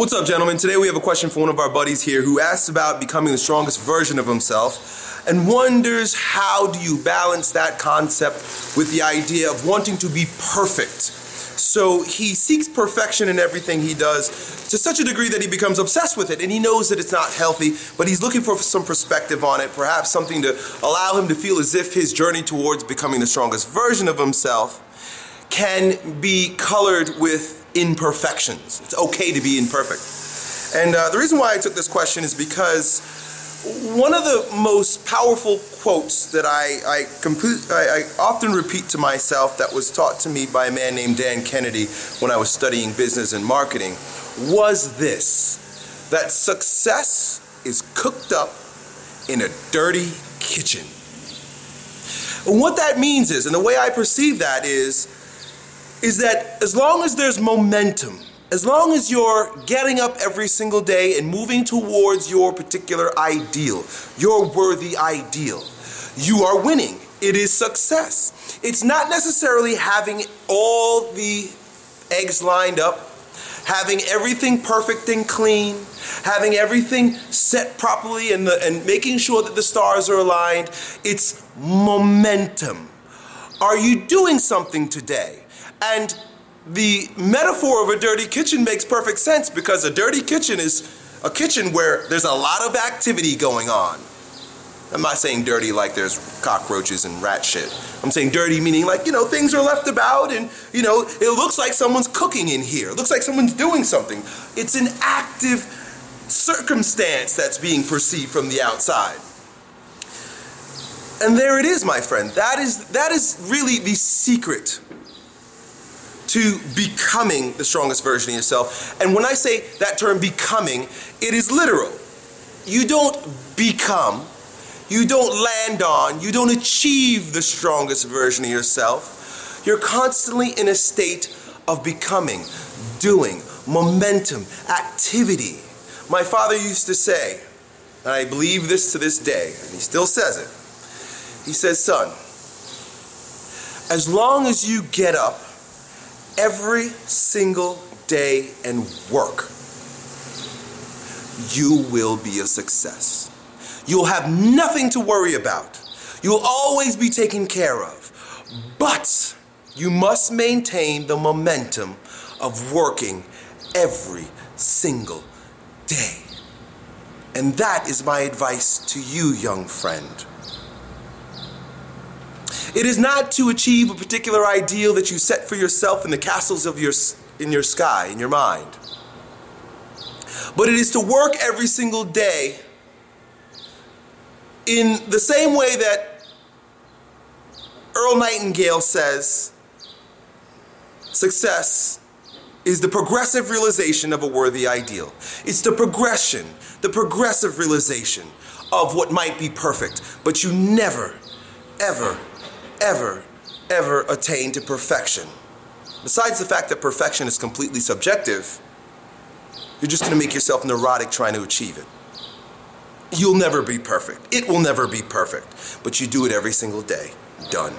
What's up, gentlemen? Today we have a question for one of our buddies here who asks about becoming the strongest version of himself and wonders how do you balance that concept with the idea of wanting to be perfect. So he seeks perfection in everything he does to such a degree that he becomes obsessed with it and he knows that it's not healthy, but he's looking for some perspective on it, perhaps something to allow him to feel as if his journey towards becoming the strongest version of himself can be colored with imperfections. It's okay to be imperfect. And uh, the reason why I took this question is because one of the most powerful quotes that I, I, I, I often repeat to myself that was taught to me by a man named Dan Kennedy when I was studying business and marketing was this that success is cooked up in a dirty kitchen. And what that means is, and the way I perceive that is, is that as long as there's momentum, as long as you're getting up every single day and moving towards your particular ideal, your worthy ideal, you are winning. It is success. It's not necessarily having all the eggs lined up, having everything perfect and clean, having everything set properly and, the, and making sure that the stars are aligned. It's momentum. Are you doing something today? And the metaphor of a dirty kitchen makes perfect sense because a dirty kitchen is a kitchen where there's a lot of activity going on. I'm not saying dirty like there's cockroaches and rat shit. I'm saying dirty meaning like, you know, things are left about and, you know, it looks like someone's cooking in here. It looks like someone's doing something. It's an active circumstance that's being perceived from the outside. And there it is, my friend. That is that is really the secret to becoming the strongest version of yourself. And when I say that term becoming, it is literal. You don't become, you don't land on, you don't achieve the strongest version of yourself. You're constantly in a state of becoming, doing, momentum, activity. My father used to say, and I believe this to this day, and he still says it. He says, son, as long as you get up every single day and work, you will be a success. You'll have nothing to worry about. You'll always be taken care of. But you must maintain the momentum of working every single day. And that is my advice to you, young friend. It is not to achieve a particular ideal that you set for yourself in the castles of your in your sky, in your mind. But it is to work every single day in the same way that Earl Nightingale says success is the progressive realization of a worthy ideal. It's the progression, the progressive realization of what might be perfect, but you never, ever ever, ever attain to perfection. Besides the fact that perfection is completely subjective, you're just going to make yourself neurotic trying to achieve it. You'll never be perfect. It will never be perfect, but you do it every single day. Done.